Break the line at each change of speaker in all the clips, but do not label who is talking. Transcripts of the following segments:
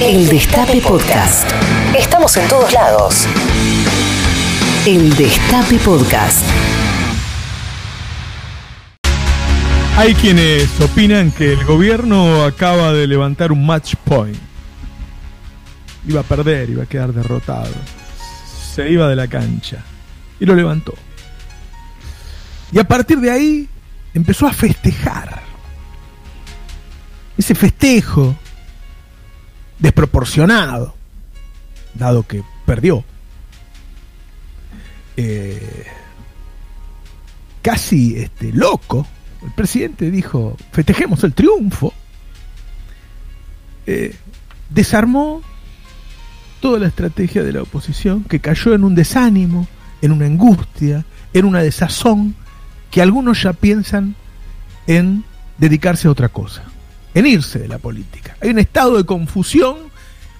El Destape Podcast. Estamos en todos lados. El Destape Podcast.
Hay quienes opinan que el gobierno acaba de levantar un match point. Iba a perder, iba a quedar derrotado. Se iba de la cancha. Y lo levantó. Y a partir de ahí empezó a festejar. Ese festejo desproporcionado, dado que perdió. Eh, casi este, loco, el presidente dijo, festejemos el triunfo. Eh, desarmó toda la estrategia de la oposición, que cayó en un desánimo, en una angustia, en una desazón, que algunos ya piensan en dedicarse a otra cosa en irse de la política. Hay un estado de confusión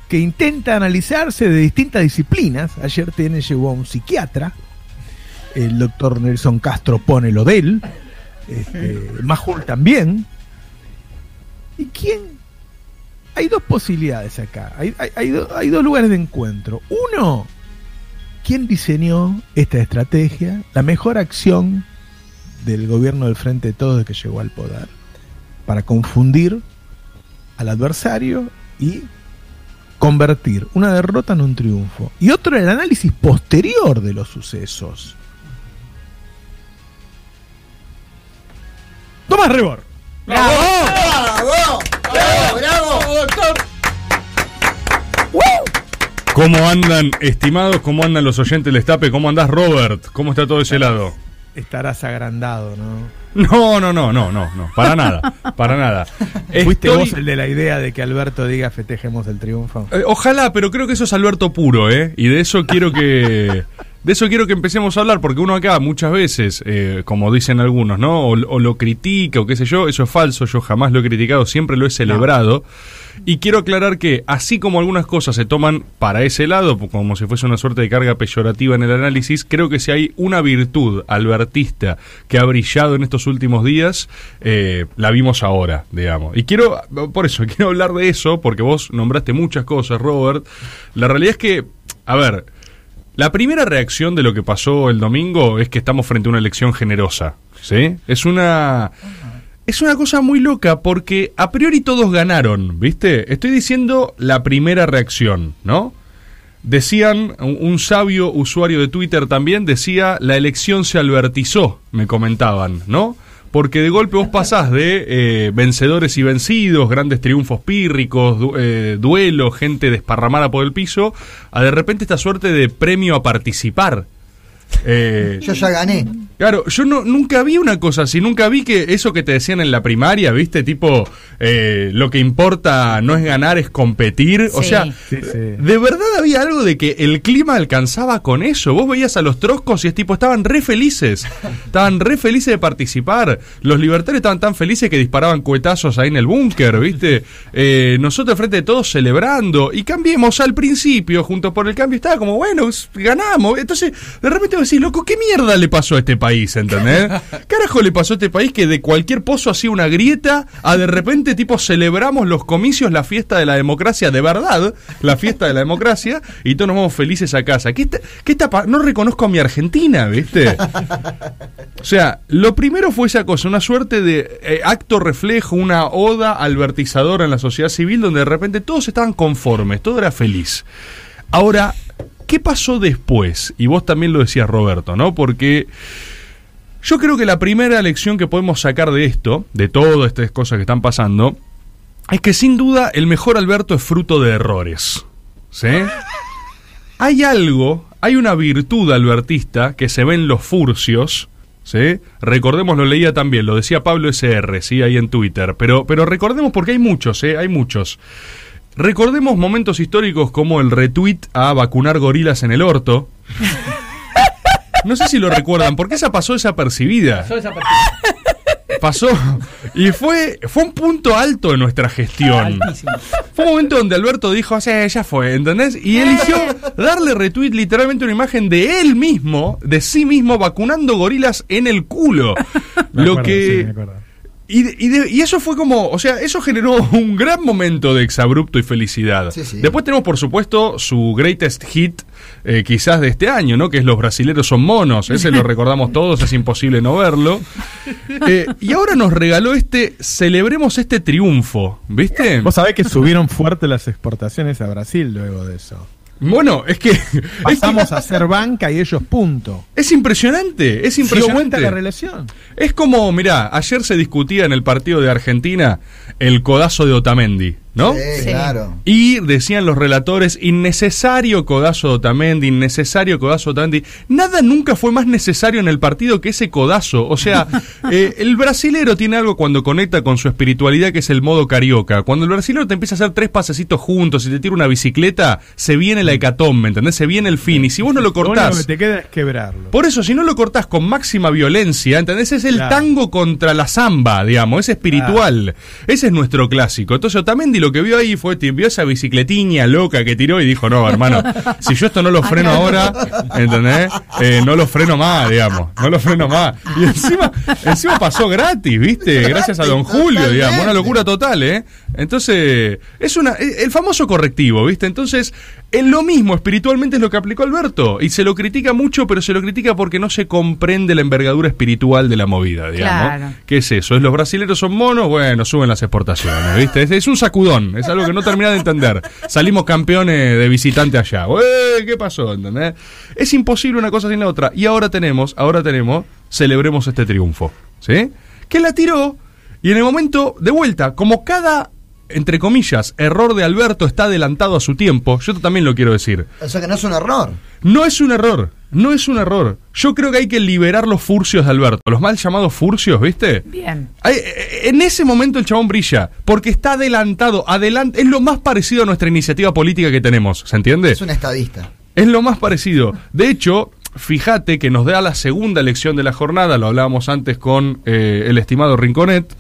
que intenta analizarse de distintas disciplinas. Ayer TN llegó a un psiquiatra, el doctor Nelson Castro pone lo de él, este, Majul también. ¿Y quién? Hay dos posibilidades acá, hay, hay dos lugares de encuentro. Uno, ¿quién diseñó esta estrategia? La mejor acción del gobierno del Frente de Todos que llegó al poder para confundir al adversario y convertir una derrota en un triunfo. Y otro el análisis posterior de los sucesos. Tomás Rebor.
¡Bravo! ¡Bravo! ¡Bravo!
¿Cómo andan, estimados? ¿Cómo andan los oyentes del Estape? ¿Cómo andás, Robert? ¿Cómo está todo ese lado?
Estarás agrandado, ¿no?
No, no, no, no, no, no, para nada, para nada.
¿Fuiste vos el de la idea de que Alberto diga festejemos el triunfo?
Eh, ojalá, pero creo que eso es Alberto puro, ¿eh? Y de eso quiero que... De eso quiero que empecemos a hablar, porque uno acá muchas veces, eh, como dicen algunos, ¿no? O, lo critica o qué sé yo, eso es falso, yo jamás lo he criticado, siempre lo he celebrado. Y quiero aclarar que, así como algunas cosas se toman para ese lado, como si fuese una suerte de carga peyorativa en el análisis, creo que si hay una virtud albertista que ha brillado en estos últimos días, eh, la vimos ahora, digamos. Y quiero, por eso, quiero hablar de eso, porque vos nombraste muchas cosas, Robert. La realidad es que, a ver, la primera reacción de lo que pasó el domingo es que estamos frente a una elección generosa. ¿Sí? Es una. Es una cosa muy loca porque a priori todos ganaron, ¿viste? Estoy diciendo la primera reacción, ¿no? Decían, un sabio usuario de Twitter también decía, la elección se albertizó, me comentaban, ¿no? porque de golpe vos pasás de eh, vencedores y vencidos, grandes triunfos pírricos, eh, duelos, gente desparramada por el piso, a de repente esta suerte de premio a participar.
Eh, yo ya gané.
Claro, yo no, nunca vi una cosa así, nunca vi que eso que te decían en la primaria, ¿viste? Tipo, eh, lo que importa no es ganar, es competir. O sea, de verdad había algo de que el clima alcanzaba con eso. Vos veías a los troscos y es tipo, estaban re felices. estaban re felices de participar. Los libertarios estaban tan felices que disparaban cuetazos ahí en el búnker, ¿viste? Eh, nosotros frente de todos celebrando. Y cambiemos al principio, junto por el cambio, estaba como, bueno, ganamos. Entonces, de repente vos decís, loco, ¿qué mierda le pasó a este país? ¿entendés? Carajo le pasó a este país que de cualquier pozo hacía una grieta a de repente tipo celebramos los comicios, la fiesta de la democracia de verdad, la fiesta de la democracia, y todos nos vamos felices a casa. ¿Qué, qué tapa? No reconozco a mi Argentina, ¿viste? O sea, lo primero fue esa cosa, una suerte de eh, acto reflejo, una oda albertizadora en la sociedad civil donde de repente todos estaban conformes, todo era feliz. Ahora, ¿qué pasó después? Y vos también lo decías, Roberto, ¿no? Porque yo creo que la primera lección que podemos sacar de esto, de todas estas cosas que están pasando, es que sin duda el mejor Alberto es fruto de errores. ¿Sí? Hay algo, hay una virtud albertista que se ve en los furcios, ¿sí? Recordemos, lo leía también, lo decía Pablo SR, ¿sí? Ahí en Twitter, pero, pero recordemos porque hay muchos, ¿eh? Hay muchos. Recordemos momentos históricos como el retweet a vacunar gorilas en el orto. No sé si lo recuerdan, porque esa pasó desapercibida. Pasó desapercibida. Pasó. Y fue, fue un punto alto en nuestra gestión. Fue un momento donde Alberto dijo, sí, ya fue, ¿entendés? Y eligió darle retweet literalmente una imagen de él mismo, de sí mismo, vacunando gorilas en el culo. lo que Y, eso fue como, o sea, eso generó un gran momento de exabrupto y felicidad. Después tenemos, por supuesto, su greatest hit, eh, quizás de este año, ¿no? Que es Los brasileros son monos. Ese lo recordamos todos, es imposible no verlo. Eh, y ahora nos regaló este, celebremos este triunfo, ¿viste?
Vos sabés que subieron fuerte las exportaciones a Brasil luego de eso.
Bueno, es que.
Pasamos a ser banca y ellos punto.
Es impresionante, es impresionante.
la relación.
Es como, mirá, ayer se discutía en el partido de Argentina el codazo de Otamendi. ¿No?
Sí, claro.
Y decían los relatores, innecesario codazo de Otamendi, innecesario codazo de Otamendi. Nada nunca fue más necesario en el partido que ese codazo. O sea, eh, el brasilero tiene algo cuando conecta con su espiritualidad que es el modo carioca. Cuando el brasilero te empieza a hacer tres pasecitos juntos y te tira una bicicleta, se viene la hecatombe, ¿entendés? Se viene el fin. Y si vos no lo cortás...
Lo que te queda es quebrarlo.
Por eso, si no lo cortás con máxima violencia, ¿entendés? Es el tango contra la samba, digamos, es espiritual. Ese es nuestro clásico. Entonces Otamendi lo lo que vio ahí fue, vio esa bicicletiña loca que tiró y dijo, no, hermano, si yo esto no lo freno ahora, ¿entendés? Eh, no lo freno más, digamos, no lo freno más. Y encima, encima pasó gratis, ¿viste? Gracias a don Julio, digamos, una locura total, ¿eh? Entonces, es una, el famoso correctivo, ¿viste? Entonces, en lo mismo, espiritualmente es lo que aplicó Alberto. Y se lo critica mucho, pero se lo critica porque no se comprende la envergadura espiritual de la movida, digamos. ¿Qué es eso? ¿Es los brasileños son monos? Bueno, suben las exportaciones, ¿viste? Es, un sacudón, es algo que no termina de entender. Salimos campeones de visitante allá. ¿Qué pasó? ¿Entendés? Es imposible una cosa sin la otra. Y ahora tenemos, ahora tenemos, celebremos este triunfo. ¿Sí? Que la tiró y en el momento, de vuelta, como cada entre comillas, error de Alberto está adelantado a su tiempo, yo también lo quiero decir.
O sea que no es un error.
No es un error, no es un error. Yo creo que hay que liberar los furcios de Alberto, los mal llamados furcios, ¿viste?
Bien.
Eh, en ese momento el chabón brilla, porque está adelantado, adelante, es lo más parecido a nuestra iniciativa política que tenemos, ¿se entiende?
Es un estadista.
Es lo más parecido. De hecho, fíjate que nos da la segunda lección de la jornada, lo hablábamos antes con eh, el estimado Rinconet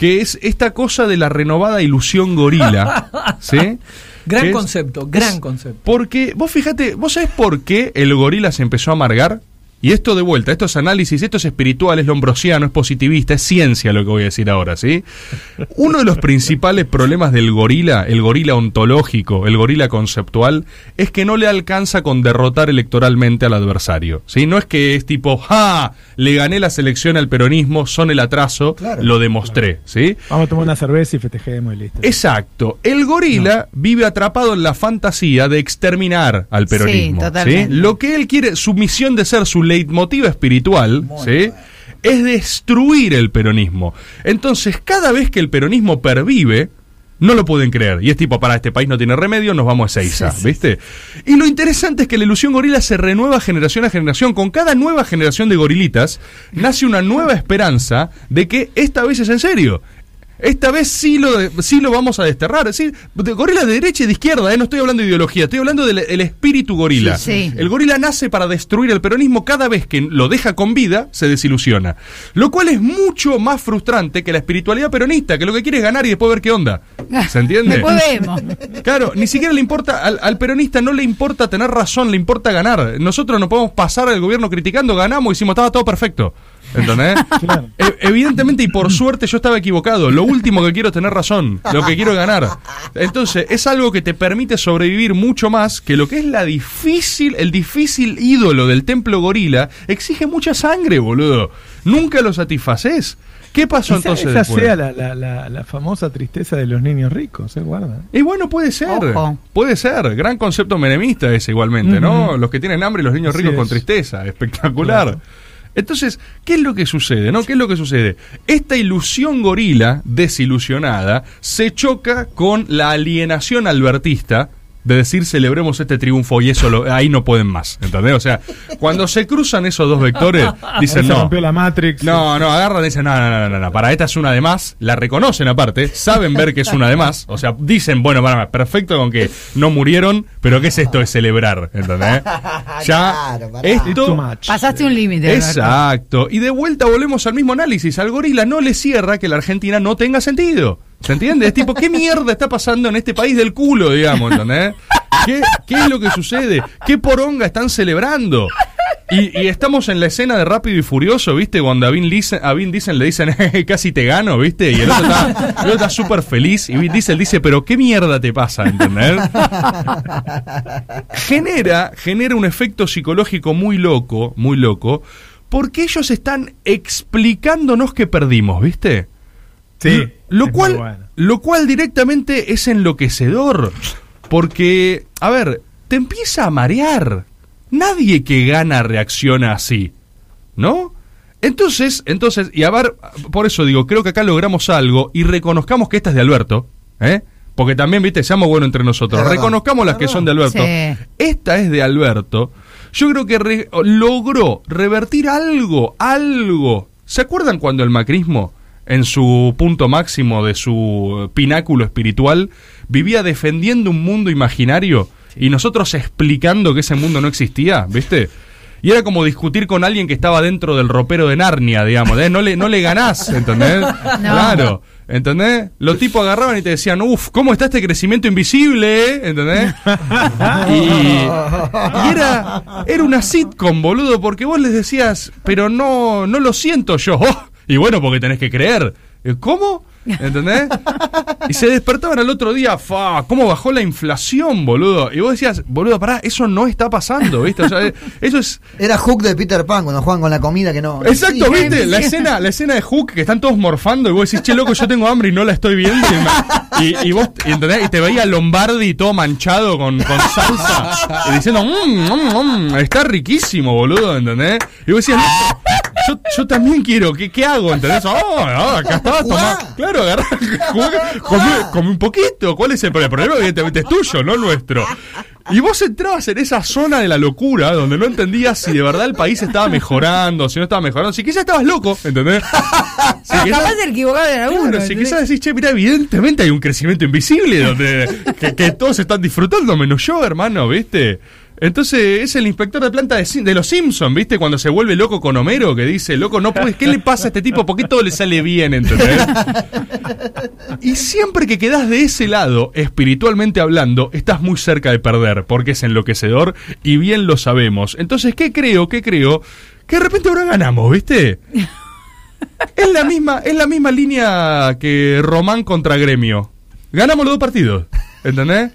que es esta cosa de la renovada ilusión gorila. ¿Sí?
Gran concepto, gran concepto.
Porque, vos fíjate, ¿vos sabés por qué el gorila se empezó a amargar? Y esto de vuelta, esto es análisis, esto es espiritual, es lombrosiano, es positivista, es ciencia lo que voy a decir ahora, ¿sí? Uno de los principales problemas del gorila, el gorila ontológico, el gorila conceptual, es que no le alcanza con derrotar electoralmente al adversario, ¿sí? No es que es tipo, ¡ja! Le gané la selección al peronismo, son el atraso, lo demostré, ¿sí?
Vamos a tomar una cerveza y festejemos y listo.
Exacto. El gorila vive atrapado en la fantasía de exterminar al peronismo, sí, Lo que él quiere, su misión de ser su leitmotiv espiritual, ¿sí? Es destruir el peronismo. Entonces, cada vez que el peronismo pervive, no lo pueden creer. Y es tipo, para este país no tiene remedio, nos vamos a Seiza, ¿viste? Y lo interesante es que la ilusión gorila se renueva generación a generación. Con cada nueva generación de gorilitas nace una nueva esperanza de que esta vez es en serio. Esta vez sí lo, sí lo vamos a desterrar. ¿sí? gorila de derecha y de izquierda, ¿eh? no estoy hablando de ideología, estoy hablando del espíritu gorila. El gorila nace para destruir el peronismo cada vez que lo deja con vida, se desilusiona. Lo cual es mucho más frustrante que la espiritualidad peronista, que lo que quiere es ganar y después ver qué onda. ¿Se entiende?
después vemos.
Claro, ni siquiera le importa, al, peronista no le importa tener razón, le importa ganar. Nosotros no podemos pasar al gobierno criticando, ganamos y decimos, estaba todo perfecto. ¿Entendés? E, evidentemente y por suerte yo estaba equivocado. Lo último que quiero es tener razón, lo que quiero ganar. Entonces, es algo que te permite sobrevivir mucho más que lo que es la difícil, el difícil ídolo del templo gorila, exige mucha sangre, boludo. Nunca lo satisfaces. ¿Qué pasó entonces
esa sea la, la, famosa tristeza de los niños ricos, ¿se guarda?
Y bueno, puede ser. Puede ser. Gran concepto menemista es igualmente, ¿no? Los que tienen hambre y los niños ricos con tristeza. Espectacular. Entonces, ¿qué es lo que sucede? ¿No? ¿Qué es lo que sucede? Esta ilusión gorila, desilusionada, se choca con la alienación albertista de decir celebremos este triunfo y eso ahí no pueden más, ¿entendés? O sea, cuando se cruzan esos dos vectores, dicen no.
la Matrix.
No, no, agarran y dicen no, no, no, no, para esta es una de más, la reconocen aparte, saben ver que es una de más, o sea, dicen, bueno, para, perfecto con que no murieron, pero ¿qué es esto de celebrar? ¿Entendés? Ya, esto...
Pasaste un límite.
Exacto. Y de vuelta volvemos al mismo análisis, al gorila no le cierra que la Argentina no tenga sentido. ¿Se entiende? Es tipo, ¿qué mierda está pasando en este país del culo, digamos, ¿entendés? ¿Qué, ¿Qué es lo que sucede? ¿Qué poronga están celebrando? Y, estamos en la escena de Rápido y Furioso, ¿viste? Cuando a Vin, Diesel, a le dicen, casi te gano, ¿viste? Y el otro está súper feliz. Y Vin Diesel dice, pero ¿qué mierda te pasa? ¿Entendés? genera, genera un efecto psicológico muy loco, muy loco, porque ellos están explicándonos que perdimos, ¿viste?
Sí.
Lo, cual, lo cual directamente es enloquecedor. Porque, a ver, te empieza a marear. Nadie que gana reacciona así, ¿no? Entonces, entonces, y a ver, por eso digo, creo que acá logramos algo y reconozcamos que esta es de Alberto, ¿eh? Porque también, viste, seamos buenos entre nosotros. reconozcamos las que son de Alberto. Esta es de Alberto. Yo creo que logró revertir algo, algo. ¿Se acuerdan cuando el macrismo, en su punto máximo de su pináculo espiritual, vivía defendiendo un mundo imaginario? y nosotros explicando que ese mundo no existía, ¿viste? Y era como discutir con alguien que estaba dentro del ropero de Narnia, digamos, ¿eh? no, le, no le ganás, ¿entendés? Claro, ¿entendés? Los tipos agarraban y te decían, uff, ¿cómo está este crecimiento invisible? Eh? ¿Entendés? Y, era, era una sitcom, boludo, porque vos les decías, pero no, no lo siento yo. y bueno, porque tenés que creer. ¿Cómo? ¿Entendés? Y se despertaban al otro día, fa, ¿cómo bajó la inflación, boludo? Y vos decías, boludo, pará, eso no está pasando, ¿viste? O sea, eso es.
Era Hook de Peter Pan cuando juegan con la comida que no.
Exacto, ¿viste? La escena, la escena de Hook que están todos morfando y vos decís, che, loco, yo tengo hambre y no la estoy viendo. Y, vos, ¿entendés? Y te veía Lombardi todo manchado con, con salsa y diciendo, mmm, mmm, mmm, está riquísimo, boludo, ¿entendés? Y vos decías, yo, yo también quiero, ¿qué, qué hago? ¿Entendés? Oh, oh acá estaba tomando. Claro, agarrá, come, un poquito. ¿Cuál es el problema? El problema evidentemente es tuyo, no nuestro. Y vos entrabas en esa zona de la locura donde no entendías si de verdad el país estaba mejorando, si no estaba mejorando, si quizás estabas loco, ¿entendés?
Si Acabas de equivocar en alguno.
si quizás decís, che, mira, evidentemente hay un crecimiento invisible donde que, que todos están disfrutando, menos yo, hermano, ¿viste? Entonces es el inspector de planta de, los Simpsons, ¿viste? Cuando se vuelve loco con Homero, que dice, loco, no puedes, ¿qué le pasa a este tipo? ¿Por qué todo le sale bien, ¿entendés? y siempre que quedas de ese lado, espiritualmente hablando, estás muy cerca de perder, porque es enloquecedor y bien lo sabemos. Entonces, ¿qué creo? ¿Qué creo? Que de repente ahora ganamos, ¿viste? Es la misma, es la misma línea que Román contra Gremio. Ganamos los dos partidos. ¿Entendés?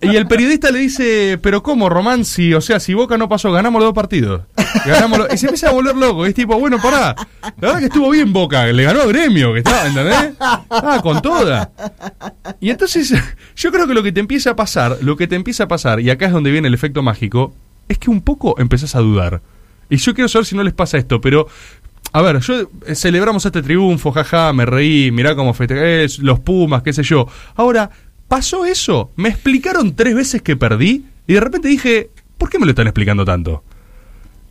Y el periodista le dice, pero ¿cómo, Román? Si, o sea, si Boca no pasó, ganamos los dos partidos. y se empieza a volver loco. es tipo, bueno, pará. La verdad que estuvo bien Boca, le ganó a Gremio, que estaba, ¿entendés? Ah, con toda. Y entonces, yo creo que lo que te empieza a pasar, lo que te empieza a pasar, y acá es donde viene el efecto mágico, es que un poco empezás a dudar. Y yo quiero saber si no les pasa esto, pero a ver, yo eh, celebramos este triunfo, jaja, me reí, mirá cómo festejé, los Pumas, qué sé yo. Ahora, pasó eso. Me explicaron tres veces que perdí y de repente dije, ¿por qué me lo están explicando tanto?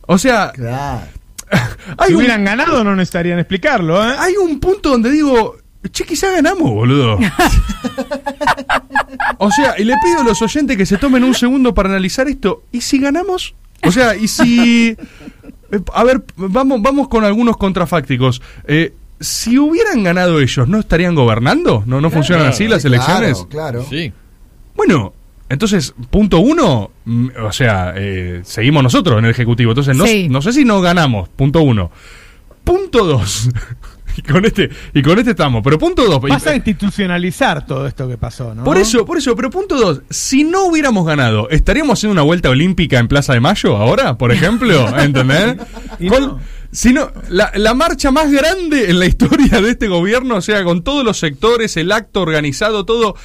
O sea...
si hubieran ganado no necesitarían explicarlo, ¿eh?
Hay un punto donde digo, che, quizá ganamos, boludo. o sea, y le pido a los oyentes que se tomen un segundo para analizar esto. ¿Y si ganamos? O sea, ¿y si... Eh, a ver, vamos, vamos con algunos contrafácticos. Eh, si hubieran ganado ellos, ¿no estarían gobernando? ¿No, no funcionan así las elecciones?
Claro, claro. Sí.
Bueno, entonces, punto uno, mm, o sea, eh, seguimos nosotros en el Ejecutivo. Entonces, no, no sé si no ganamos, punto uno. Punto dos. y con este y con este estamos. Pero punto dos.
Vas a institucionalizar todo esto que pasó, ¿no?
Por eso, por eso. Pero punto dos. Si no hubiéramos ganado, ¿estaríamos haciendo una vuelta olímpica en Plaza de Mayo ahora, por ejemplo? ¿Entendés? sino la, la, marcha más grande en la historia de este gobierno, o sea, con todos los sectores, el acto organizado, todo.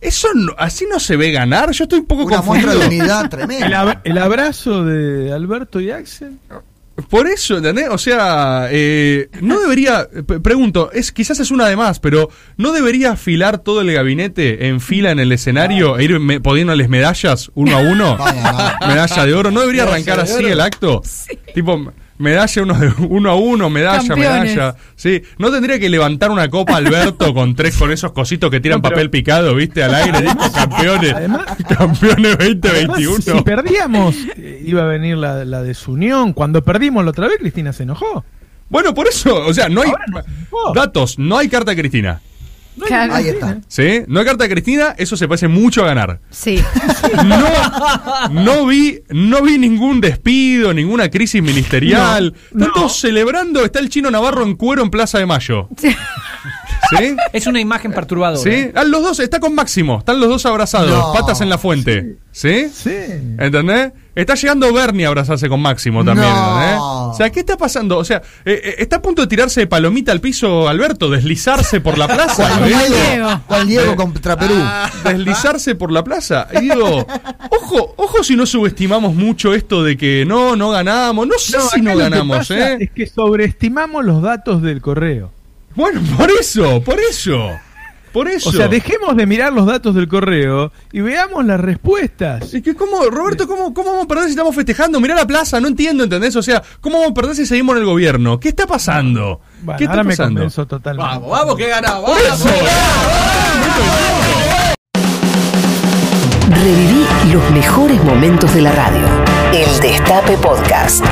Eso así no se ve ganar. Yo estoy un poco
Una
confundido.
muestra de unidad tremenda.
El, abrazo de Alberto y Axel.
Por eso, ¿entendés? O sea, eh, no debería, pregunto, es quizás es una de más, pero ¿no debería afilar todo el gabinete en fila en el escenario e ir me, poniéndoles medallas uno a uno? Medalla de oro, ¿no debería arrancar así el acto? Tipo, medalla uno, de, uno a uno, medalla, medalla. Sí, no tendría que levantar una copa Alberto con tres con esos cositos que tiran papel picado, ¿viste? Al aire, campeones. campeones 2021.
si perdíamos, eh, iba a venir la, la desunión. Cuando perdimos la otra vez, Cristina se enojó.
Bueno, por eso, o sea, no hay datos, no hay carta de Cristina.
Ahí está.
¿Sí? No hay carta de Cristina, eso se parece mucho a ganar.
Sí.
No, no vi, no vi ningún despido, ninguna crisis ministerial. Están todos celebrando, está el chino Navarro en cuero en Plaza de Mayo. ¿Sí?
Es una imagen perturbadora.
¿Sí? Ah, los dos, está con Máximo, están los dos abrazados,
No.
patas en la fuente. ¿Sí?
Sí.
¿Entendés? Está llegando Bernie a abrazarse con Máximo también,
No.
¿entendés? O sea, ¿qué está pasando? O sea, eh, eh, está a punto de tirarse de palomita al piso Alberto, deslizarse por la plaza.
¿Cuál. Diego? ¿Cuál Diego contra Perú?
deslizarse por la plaza. Y digo, ojo, ojo si no subestimamos mucho esto de que no, no ganamos. No sé si no ganamos,
pasa
¿eh?
Es que sobreestimamos los datos del correo.
Bueno, por eso, por eso. Por eso.
O sea, dejemos de mirar los datos del correo y veamos las respuestas.
Es que cómo, Roberto, ¿cómo, ¿cómo vamos a perder si estamos festejando? Mirá la plaza, no entiendo, ¿entendés? O sea, ¿cómo vamos a perder si seguimos en el gobierno? ¿Qué está pasando?
Bueno,
¿Qué está
ahora me
pasando?
convenzo totalmente.
Vamos, vamos, que ganamos.
Eso.
Reviví los mejores momentos de la radio. El Destape Podcast.